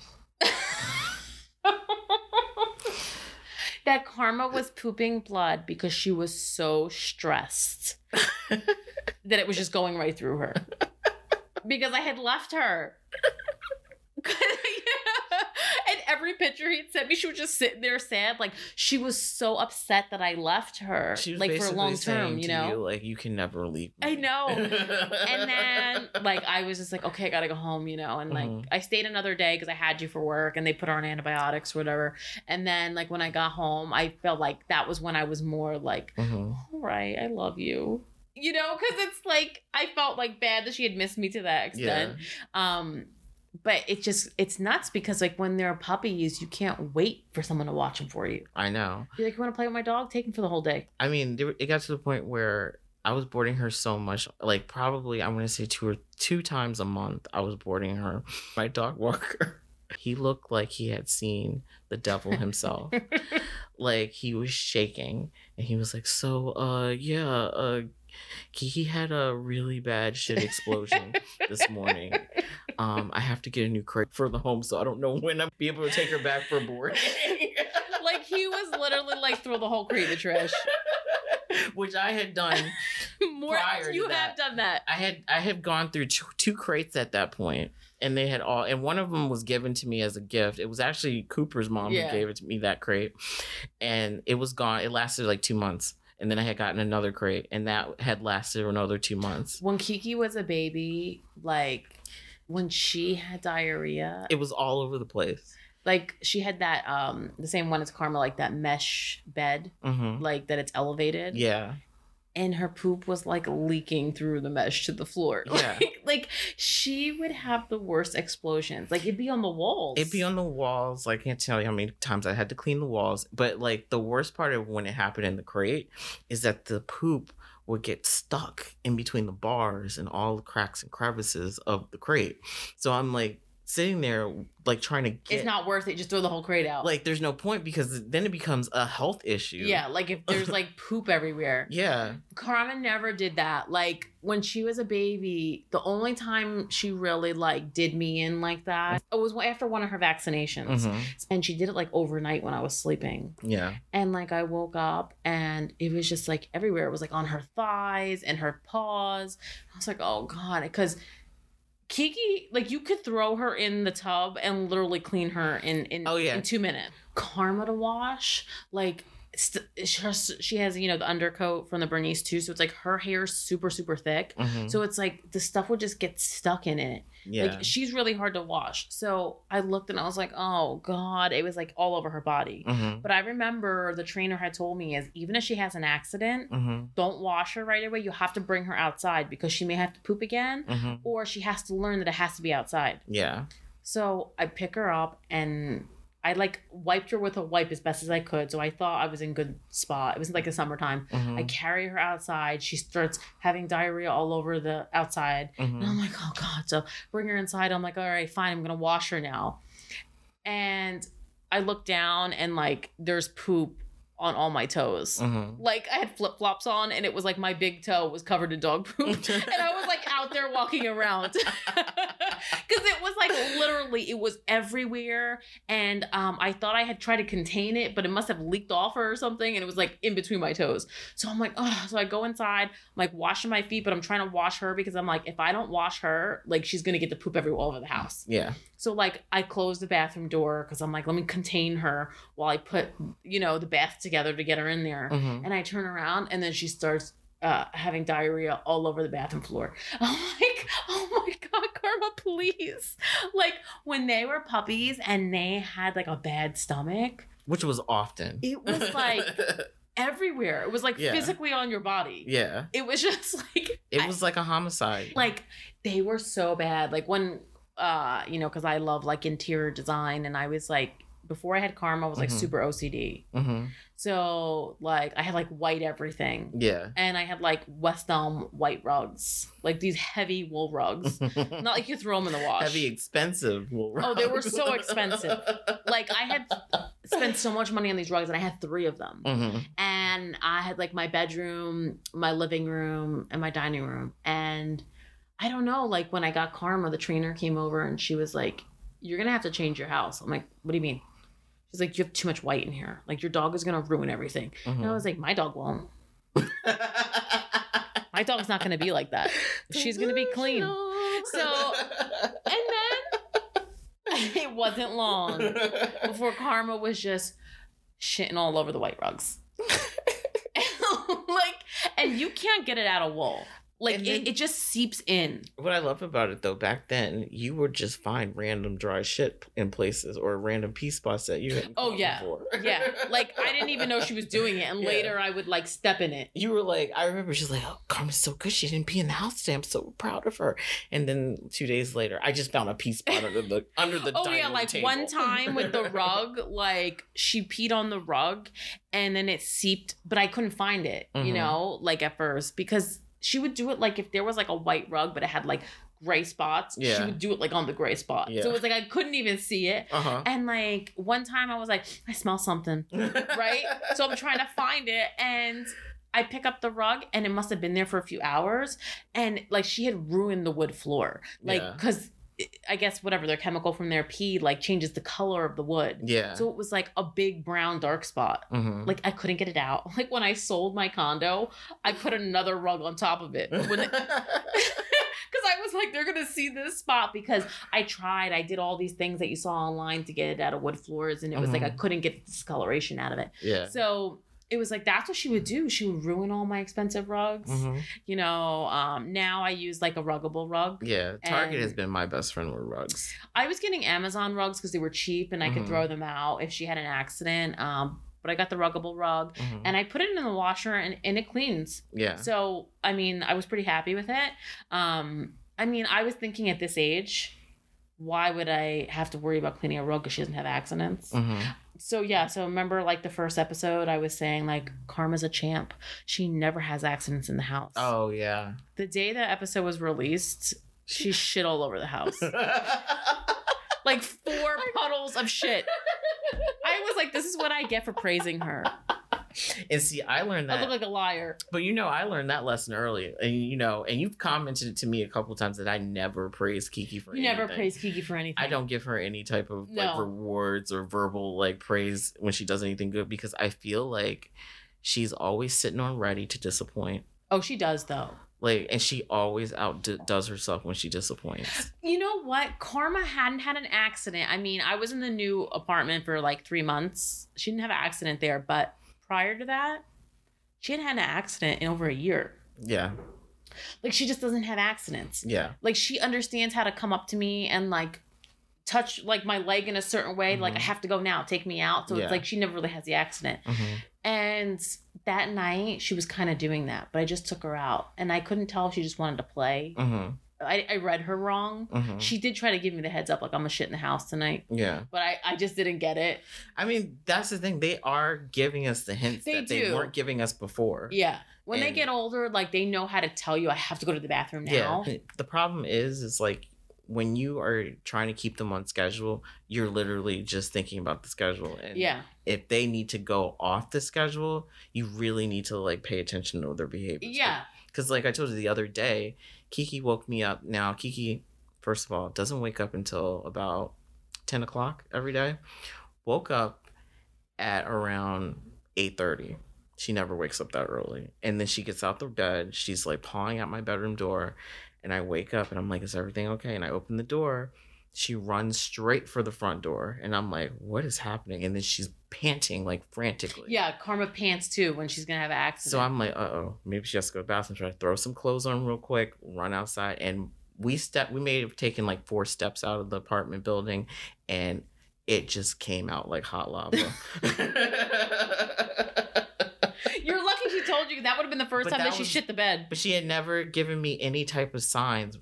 That Karma was pooping blood because she was so stressed [laughs] that it was just going right through her. because I had left her. [laughs] every picture he'd sent me, she was just sitting there sad. Like she was so upset that I left her. She was like for long term, you know? you, like you can never leave. Me. I know. and [laughs] then like I was just like, okay, I gotta go home, you know. And like Mhm. I stayed another day because I had you for work, and they put her on antibiotics or whatever. And then like when I got home, I felt like that was when I was more like, Mhm. all right, I love you. You know, because it's like I felt like bad that she had missed me to that extent. Um, but it just it's nuts because like when they're puppies, you can't wait for someone to watch them for you. I know. You're like, you want to play with my dog? Take him for the whole day. I mean, it got to the point where I was boarding her so much, like probably I'm gonna say two or two times a month. I was boarding her. [laughs] My dog walker, he looked like he had seen the devil himself. [laughs] like he was shaking, and he was like, "So, uh, yeah, uh." He he had a really bad shit explosion this morning. [laughs] Um, I have to get a new crate for the home, so I don't know when I'll be able to take her back for boarding. [laughs] like he was literally like throw the whole crate in the trash. [laughs] Which I had done More you have done that. I had I had gone through two, two crates at that point, and they had all, and one of them was given to me as a gift. It was actually Cooper's mom Yeah. who gave it to me that crate, and it was gone. It lasted like two months, and then I had gotten another crate, and that had lasted another two months. When Kiki was a baby, like when she had diarrhea, It was all over the place. like she had that um the same one as Karma, like that mesh bed, hmm like that it's elevated. Yeah, and her poop was like leaking through the mesh to the floor. [laughs] Yeah. Like, like she would have the worst explosions. Like it'd be on the walls. it'd be on the walls. Like, I can't tell you how many times I had to clean the walls. But like the worst part of when it happened in the crate is that the poop would get stuck in between the bars and all the cracks and crevices of the crate. So I'm like sitting there, like trying to get. It's not worth it. Just throw the whole crate out. like there's no point because then it becomes a health issue. yeah, like if there's like [laughs] poop everywhere. Yeah. Karma never did that. Like when she was a baby, the only time she really like did me in like that it was after one of her vaccinations. Mhm. And she did it like overnight when I was sleeping. Yeah. And like I woke up and it was just like everywhere. It was like on her thighs and her paws. I was like, oh God. Because Kiki, like you could throw her in the tub and literally clean her in in, Oh, yeah. in two minutes. Karma to wash, like st- she has- she has you know the undercoat from the Bernese too, so it's like her hair's super super thick. Mhm. So it's like the stuff would just get stuck in it. Yeah. Like she's really hard to wash. So I looked and I was like, oh God, it was like all over her body. hmm But I remember the trainer had told me is even if she has an accident, hmm don't wash her right away. You have to bring her outside because she may have to poop again hmm or she has to learn that it has to be outside. Yeah. So I pick her up and I like wiped her with a wipe as best as I could. So I thought I was in good spot. It was like the summertime. Mhm. I carry her outside. She starts having diarrhea all over the outside. Mhm. And I'm like, oh God. So bring her inside. I'm like, all right, fine. I'm going to wash her now. And I look down and like there's poop on all my toes. Mhm. Like I had flip flops on and it was like my big toe was covered in dog poop. [laughs] and I was like out there walking around. [laughs] [laughs] Because it was like literally, it was everywhere. And um, I thought I had tried to contain it, but it must have leaked off her or something. And it was like in between my toes. So I'm like, oh, so I go inside, I'm like washing my feet, but I'm trying to wash her because I'm like, if I don't wash her, like she's going to get the poop everywhere all over the house. Yeah. So like I close the bathroom door because I'm like, let me contain her while I put, you know, the bath together to get her in there. hmm And I turn around and then she starts uh, having diarrhea all over the bathroom floor. [laughs] I'm like, oh my Karma, [laughs] please. Like when they were puppies and they had like a bad stomach, Which was often. it was like [laughs] everywhere. It was like Yeah. physically on your body. yeah. It was [laughs] just like, It was like a homicide. like they were so bad. Like when, uh, you know, because I love like interior design and I was like, before I had Karma, I was like Mhm. super OCD. hmm So like I had like white everything. Yeah. And I had like West Elm white rugs, like these heavy wool rugs. [laughs] Not like you throw them in the wash. Heavy, expensive wool Oh, they were so expensive. Like I had spent so much money on these rugs, and I had three of them. hmm And I had like my bedroom, my living room, and my dining room. And I don't know, like when I got Karma, the trainer came over and she was like, "You're gonna have to change your house." I'm like, "What do you mean?" She's like, "You have too much white in here. Like your dog is gonna ruin everything." Mm-hmm. And I was like, "My dog won't. [laughs] My dog's not gonna be like that. She's gonna be clean." So- And then [laughs] it wasn't long before Karma was just shitting all over the white rugs. [laughs] like, and you can't get it out of wool. Like, And it, it just seeps in. What I love about it though, back then you would just find random dry shit in places or random pee spots that you Oh, yeah. before. Yeah. Like, I didn't even know she was doing it. And Yeah. later I would like step in it. you were like, I remember she's like, oh, Karma's so good. She didn't pee in the house today. I'm so proud of her. And then two days later, I just found a pee spot under the [laughs] under the. Oh, yeah. Like, table. one time with the [laughs] rug, like, she peed on the rug and then it seeped, but I couldn't find it, you Mhm. know, like at first because she would do it like if there was like a white rug, but it had like gray spots, Yeah. she would do it like on the gray spot. Yeah. So it was like I couldn't even see it. Uh huh. And like one time I was like, I smell something, right? so I'm trying to find it and I pick up the rug and it must have been there for a few hours. And like she had ruined the wood floor. Like, Yeah. because I guess whatever their chemical from their pee like changes the color of the wood. yeah. So it was like a big brown dark spot. Mhm. Like I couldn't get it out. [laughs] Like when I sold my condo, I put another rug on top of it. Because [laughs] [laughs] I was like, they're gonna see this spot because I tried. I did all these things that you saw online to get it out of wood floors, and it was like I Mhm. couldn't get the discoloration out of it. yeah. So it was like that's what she would do. She would ruin all my expensive rugs. Mhm. You know, um, now I use like a ruggable rug. Yeah. Target has been my best friend with rugs. I was getting Amazon rugs because they were cheap and I could Mhm. throw them out if she had an accident. Um, but I got the ruggable rug Mhm. and I put it in the washer and, and it cleans. yeah. So, I mean, I was pretty happy with it. Um, I mean, I was thinking at this age, why would I have to worry about cleaning a rug because she doesn't have accidents? Mhm. So, yeah, so remember like the first episode, I was saying, like, Karma's a champ. She never has accidents in the house. Oh yeah. The day that episode was released, she [laughs] shit all over the house. [laughs] Like four puddles of shit. I was like, this is what I get for praising her. [laughs] and see, I learned that. I look like a liar. But you know, I learned that lesson early, and you know, and you've commented to me a couple times that I never praise Kiki for. You never anything. praise Kiki for anything. I don't give her any type of like rewards or verbal like praise when she does anything good because I feel like she's always sitting on ready to disappoint. Oh, she does though. Like, and she always outdoes herself when she disappoints. You know what? Karma hadn't had an accident. I mean, I was in the new apartment for like three months. She didn't have an accident there, but prior to that, she had had an accident in over a year. Yeah, Like she just doesn't have accidents. yeah, Like she understands how to come up to me and like touch like my leg in a certain way. Like I have to go now, take me out. So Yeah. it's like she never really has the accident. Mhm. And that night she was kind of doing that, but I just took her out and I couldn't tell if she just wanted to play. Mhm. I, I read her wrong. Mhm. She did try to give me the heads up, like I'm gonna shit in the house tonight, yeah. but I, I just didn't get it. I mean, that's the thing. They are giving us the hints They that they do. weren't giving us before. Yeah. When they get older, like they know how to tell you I have to go to the bathroom now. Yeah. The problem is, is like when you are trying to keep them on schedule, you're literally just thinking about the schedule. And Yeah. if they need to go off the schedule, you really need to like pay attention to their behavior. Yeah. Because like I told you the other day, Kiki woke me up. Now Kiki, first of all, doesn't wake up until about ten o'clock every day. Woke up at around eight thirty. She never wakes up that early. And then she gets out the bed. She's like pawing at my bedroom door. And I wake up and I'm like, is everything okay? And I open the door. She runs straight for the front door. And I'm like, what is happening? And then she's panting like frantically. Yeah. Karma pants too when she's gonna have an accident. So I'm like, uh oh, maybe she has to go to the bathroom. Try to throw some clothes on real quick, run outside, and we step. We may have taken like four steps out of the apartment building, and it just came out like hot lava. [laughs] [laughs] You're lucky she told you that would have been the first But time that, that she was- shit the bed. but she had never given me any type of signs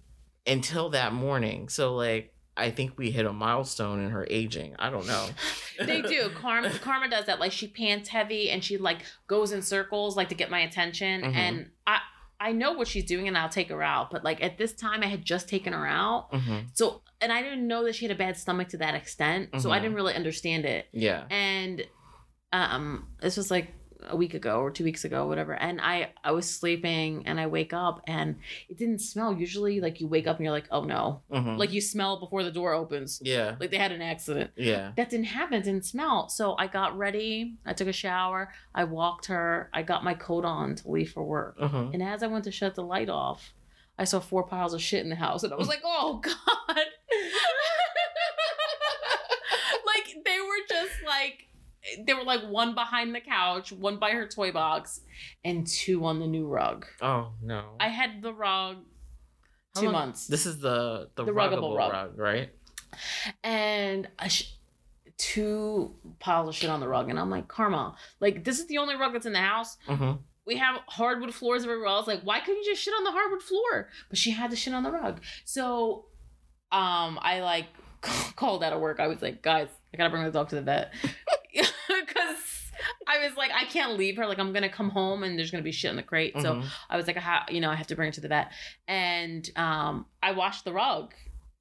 until that morning. So like I think we hit a milestone in her aging. I don't know. [laughs] they do. Karma [laughs] Karma does that. Like she pants heavy and she like goes in circles like to get my attention. Mhm. And I I know what she's doing and I'll take her out. But like at this time I had just taken her out. hmm So and I didn't know that she had a bad stomach to that extent. So I Mhm. didn't really understand it. Yeah. And um this was like a week ago or two weeks ago, whatever. And I I was sleeping and I wake up and it didn't smell. Usually like you wake up and you're like, oh no. hmm Like you smell before the door opens. yeah. Like they had an accident Yeah. that didn't happen it didn't smell so i got ready i took a shower i walked her i got my coat on to leave for work hmm and as i went to shut the light off i saw four piles of shit in the house and i was like oh [laughs] god [laughs] like they were just like they were like one behind the couch one by her toy box and two on the new rug. Oh no. i had the rug How two long- months. This is the the, The ruggable ruggable rug. rug, right? and I sh- two piles of shit on the rug and i'm like karma. Like this is the only rug that's in the house. Hmm we have hardwood floors everywhere else. Like why couldn't you just shit on the hardwood floor? But she had to shit on the rug. So um i like [laughs] called out of work. I was like guys i gotta bring the dog to the vet [laughs] because i was like i can't leave her like i'm gonna come home and there's gonna be shit in the crate so Mhm. I was like, I ha- you know, I have to bring it to the vet. And um, I washed the rug,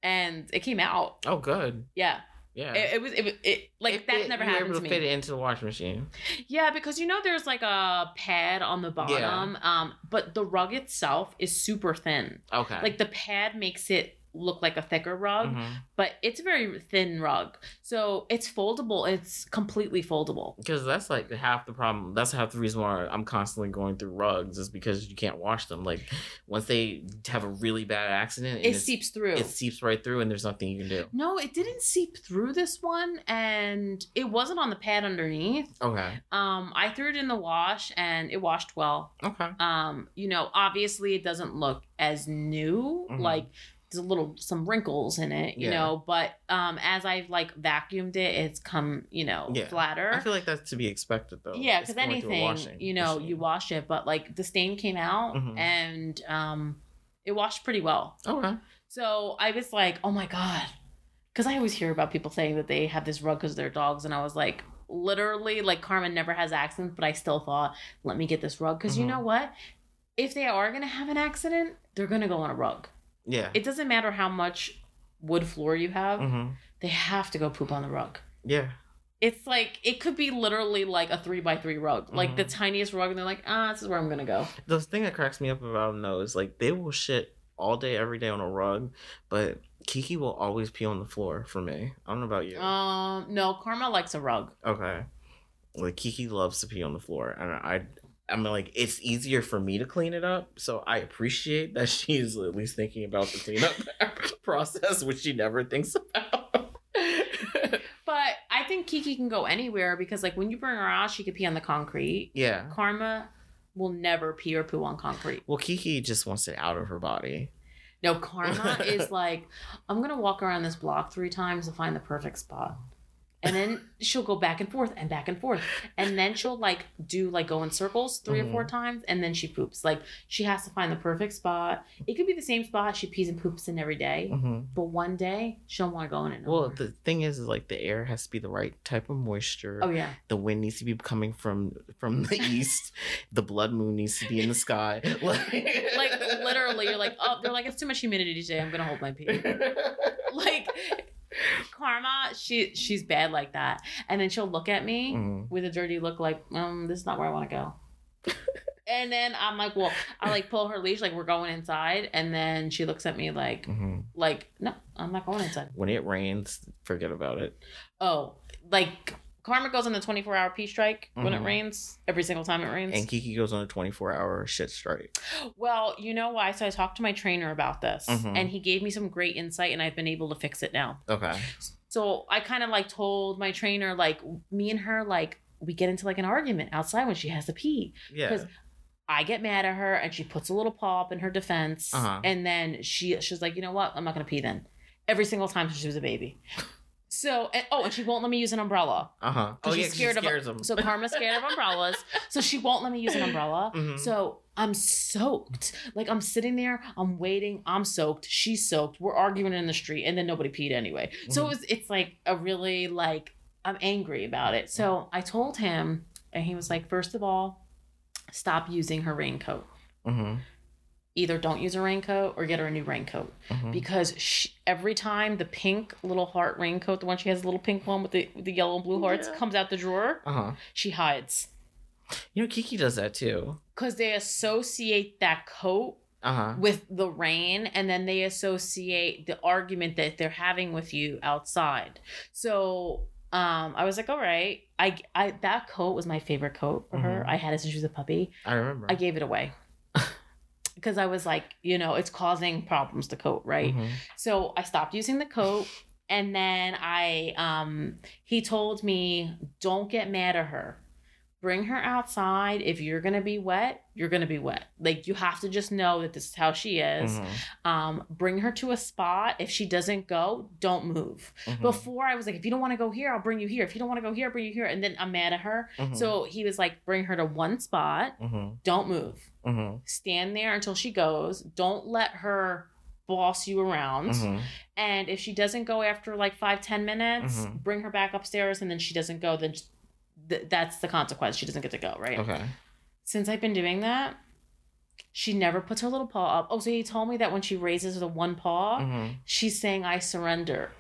and it came out. Oh, good. Yeah, Yeah. it, it was it, was- it like It never happened able to to me. fit it into the washing machine. Yeah, because you know there's like a pad on the bottom, yeah. um, but the rug itself is super thin. Okay. Like the pad makes it look like a thicker rug, Mhm. but it's a very thin rug. So it's foldable. It's completely foldable. Because that's like half the problem. That's half the reason why I'm constantly going through rugs is because you can't wash them. Like once they have a really bad accident, It seeps through. It seeps right through, and there's nothing you can do. no, it didn't seep through this one, and it wasn't on the pad underneath. Okay. Um, I threw it in the wash, and it washed well. Okay. Um, you know, obviously it doesn't look as new. Mhm. Like there's a little some wrinkles in it, you Yeah. know. But um, as I've like vacuumed it, it's come, you know, Yeah. flatter. I feel like that's to be expected though. yeah, because going through a anything, you know, machine. you wash it, but like the stain came out, Mhm. and um, it washed pretty well. Okay. So I was like, oh my God. Because I always hear about people saying that they have this rug because they're dogs. And I was like, literally, like Karma never has accidents, but I still thought, let me get this rug. Because you Mhm. know what? If they are to have an accident, they're to go on a rug. Yeah. It doesn't matter how much wood floor you have, hmm they have to go poop on the rug. Yeah. It's like, it could be literally like a three by three rug, like the Mhm. tiniest rug. And they're like, ah, this is where I'm to go. The thing that cracks me up about them though is like they will shit all day, every day on a rug, but Kiki will always pee on the floor for me. I don't know about you. Um, no, Karma likes a rug. Okay. Like Kiki loves to pee on the floor, and I, I'm like, it's easier for me to clean it up, so I appreciate that [laughs] she's at least thinking about the cleanup [laughs] process, which she never thinks about. [laughs] But I think Kiki can go anywhere because, like, when you bring her out, she could pee on the concrete. yeah. Karma will never pee or poo on concrete. Well, Kiki just wants it out of her body. No, Karma is like, I'm gonna walk around this block three times to find the perfect spot. And then she'll go back and forth and back and forth. And then she'll like do like go in circles 3 or four times and then she poops. Like she has to find the perfect spot. It could be the same spot she pees and poops in every day, hmm But one day she'll want to go in it. no Well, more. the thing is, is like the air has to be the right type of moisture. oh yeah. The wind needs to be coming from from the [laughs] east. the blood moon needs to be in the sky. Like, [laughs] Like literally, you're like, oh, they're like, it's too much humidity today. I'm gonna hold my pee. [laughs] like karma she she's bad like that and then she'll look at me Mhm. with a dirty look like um this is not where i want to go [laughs] and then i'm like well i like pull her leash like we're going inside and then she looks at me like Mhm. like no i'm not going inside When it rains, forget about it. oh like karma goes on the 24 hour pee strike when it Mhm. rains every single time it rains And Kiki goes on a 24 hour shit strike. well you know why so i talked to my trainer about this Mhm. and he gave me some great insight and i've been able to fix it now Okay. So I kind of like told my trainer, like, me and her, like, we get into like an argument outside when she has to pee. Yeah. Because I get mad at her and she puts a little paw up in her defense. Uh-huh. And then she she's like, you know what? I'm not gonna pee then. Every single time since she was a baby. So and, oh, and she won't let me use an umbrella. Uh huh. Oh she's yeah, scared she of- scares them. So Karma's scared of umbrellas, so she won't let me use an umbrella. [laughs] Mhm. So I'm soaked. Like I'm sitting there, I'm waiting, I'm soaked, she's soaked, we're arguing in the street, and then nobody peed anyway. So it Mhm. was it's like a really like I'm angry about it. So I told him, and he was like, first of all, stop using her raincoat. Mhm, Either don't use a raincoat or get her a new raincoat mhm. because she, every time the pink little heart raincoat, the one she has, the little pink one with the with the yellow and blue hearts, Yeah. comes out the drawer, Uh huh. she hides You know, Kiki does that too. because they associate that coat Uh huh. with the rain and then they associate the argument that they're having with you outside so um i was like all right i i that coat was my favorite coat for her Mhm. i had it since she was a puppy I remember. i gave it away because i was like you know it's causing problems the coat right Mhm. so I stopped using the coat and then I um he told me don't get mad at her. Bring her outside. If you're going to be wet, you're going to be wet. Like you have to just know that this is how she is. Mhm. Um bring her to a spot. If she doesn't go, don't move. Mhm. Before I was like if you don't want to go here, I'll bring you here. If you don't want to go here, I'll bring you here. And then I'm mad at her. Mhm. So he was like bring her to one spot. Mhm. Don't move. Mhm. Stand there until she goes. Don't let her boss you around. Mhm. And if she doesn't go after like five, ten minutes, Mhm. bring her back upstairs. And then she doesn't go, then just- th- that's the consequence. She doesn't get to go, right? Okay. Since I've been doing that, she never puts her little paw up. Oh, so he told me that when she raises the one paw, Mhm. she's saying, I surrender.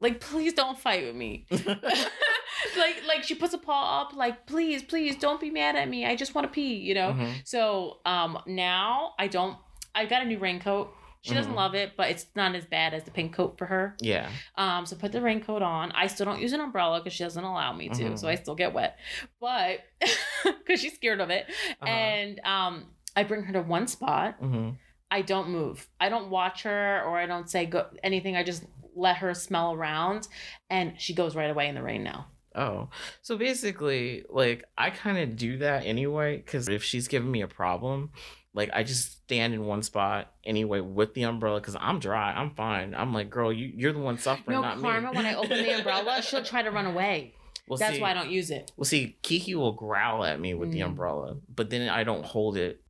Like, please don't fight with me. [laughs] [laughs] like, like she puts a paw up, like, please, please don't be mad at me. I just want to pee, you know? Mhm. So um now I don't I got a new raincoat. She doesn't Mhm. love it, but it's not as bad as the pink coat for her. Yeah. Um, so put the raincoat on. I still don't use an umbrella because she doesn't allow me to, Mhm. so I still get wet. But [laughs] because she's scared of it, Uh-huh. and um, I bring her to one spot. Mhm. I don't move. I don't watch her or I don't say go anything. I just let her smell around, and she goes right away in the rain now. Oh, so basically, like I kind of do that anyway. Because if she's giving me a problem, like I just stand in one spot anyway with the umbrella. Because I'm dry, I'm fine. I'm like, girl, you you're the one suffering, No, not Karma. me. When I open the umbrella, [laughs] she'll try to run away. Well, That's see- why I don't use it. Well, see, Kiki will growl at me with the Mm. umbrella, but then I don't hold it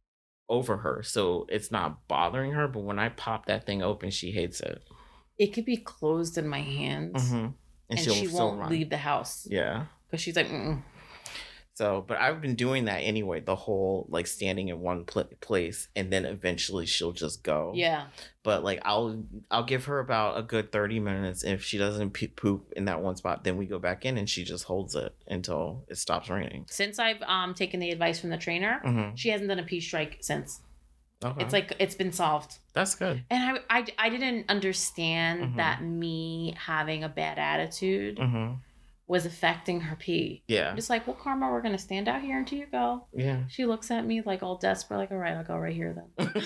over her, so it's not bothering her. But when I pop that thing open, she hates it, It could be closed in my hands, hmm and, and she'll she still won't run. leave the house Yeah. because she's like, Mm-mm. So, but I've been doing that anyway. The whole like standing in one pl- place, and then eventually she'll just go. yeah. But like I'll I'll give her about a good thirty minutes. If she doesn't poop in that one spot, then we go back in, and she just holds it until it stops raining. Since I've um taken the advice from the trainer, Mm-hmm. she hasn't done a pee strike since. Okay. It's like it's been solved. that's good. And I I, I didn't understand Mhm. that me having a bad attitude Mm-hmm. Was affecting her pee. Yeah. I'm just like, well, Karma, we're gonna stand out here until you go. Yeah. She looks at me like all desperate, like, all right, I'll go right here then. [laughs]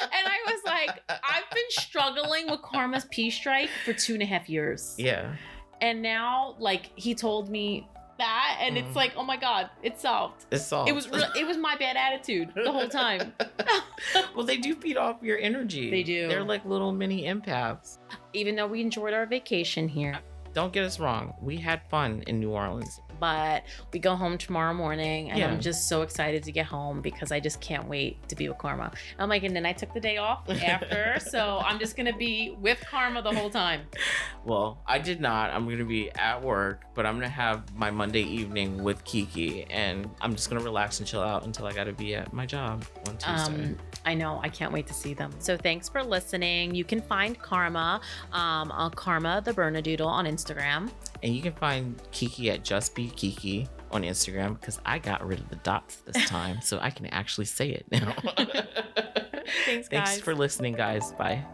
And I was like, I've been struggling with Karma's pee strike for two and a half years. yeah. And now, like, he told me that, and Mhm. it's like, oh my god, it's solved. It's solved. It was real. It was my bad attitude the whole time. [laughs] well, they do feed off your energy. They do. They're like little mini empaths. Even though we enjoyed our vacation here, Don't get us wrong. We had fun in New Orleans. but we go home tomorrow morning, and Yeah. I'm just so excited to get home because I just can't wait to be with Karma. I'm like, and then I took the day off after, [laughs] so I'm just gonna be with Karma the whole time. Well, I did not. I'm going to be at work, but I'm going to have my Monday evening with Kiki, and I'm just going to relax and chill out until I got to be at my job on Tuesday. Um, I know. I can't wait to see them. So thanks for listening. You can find Karma um, on Karma the Bernadoodle on Instagram. and you can find Kiki at Just Be Kiki on Instagram because I got rid of the dots this [laughs] time, so I can actually say it now. [laughs] Thanks, [laughs] Thanks for listening, guys. Bye.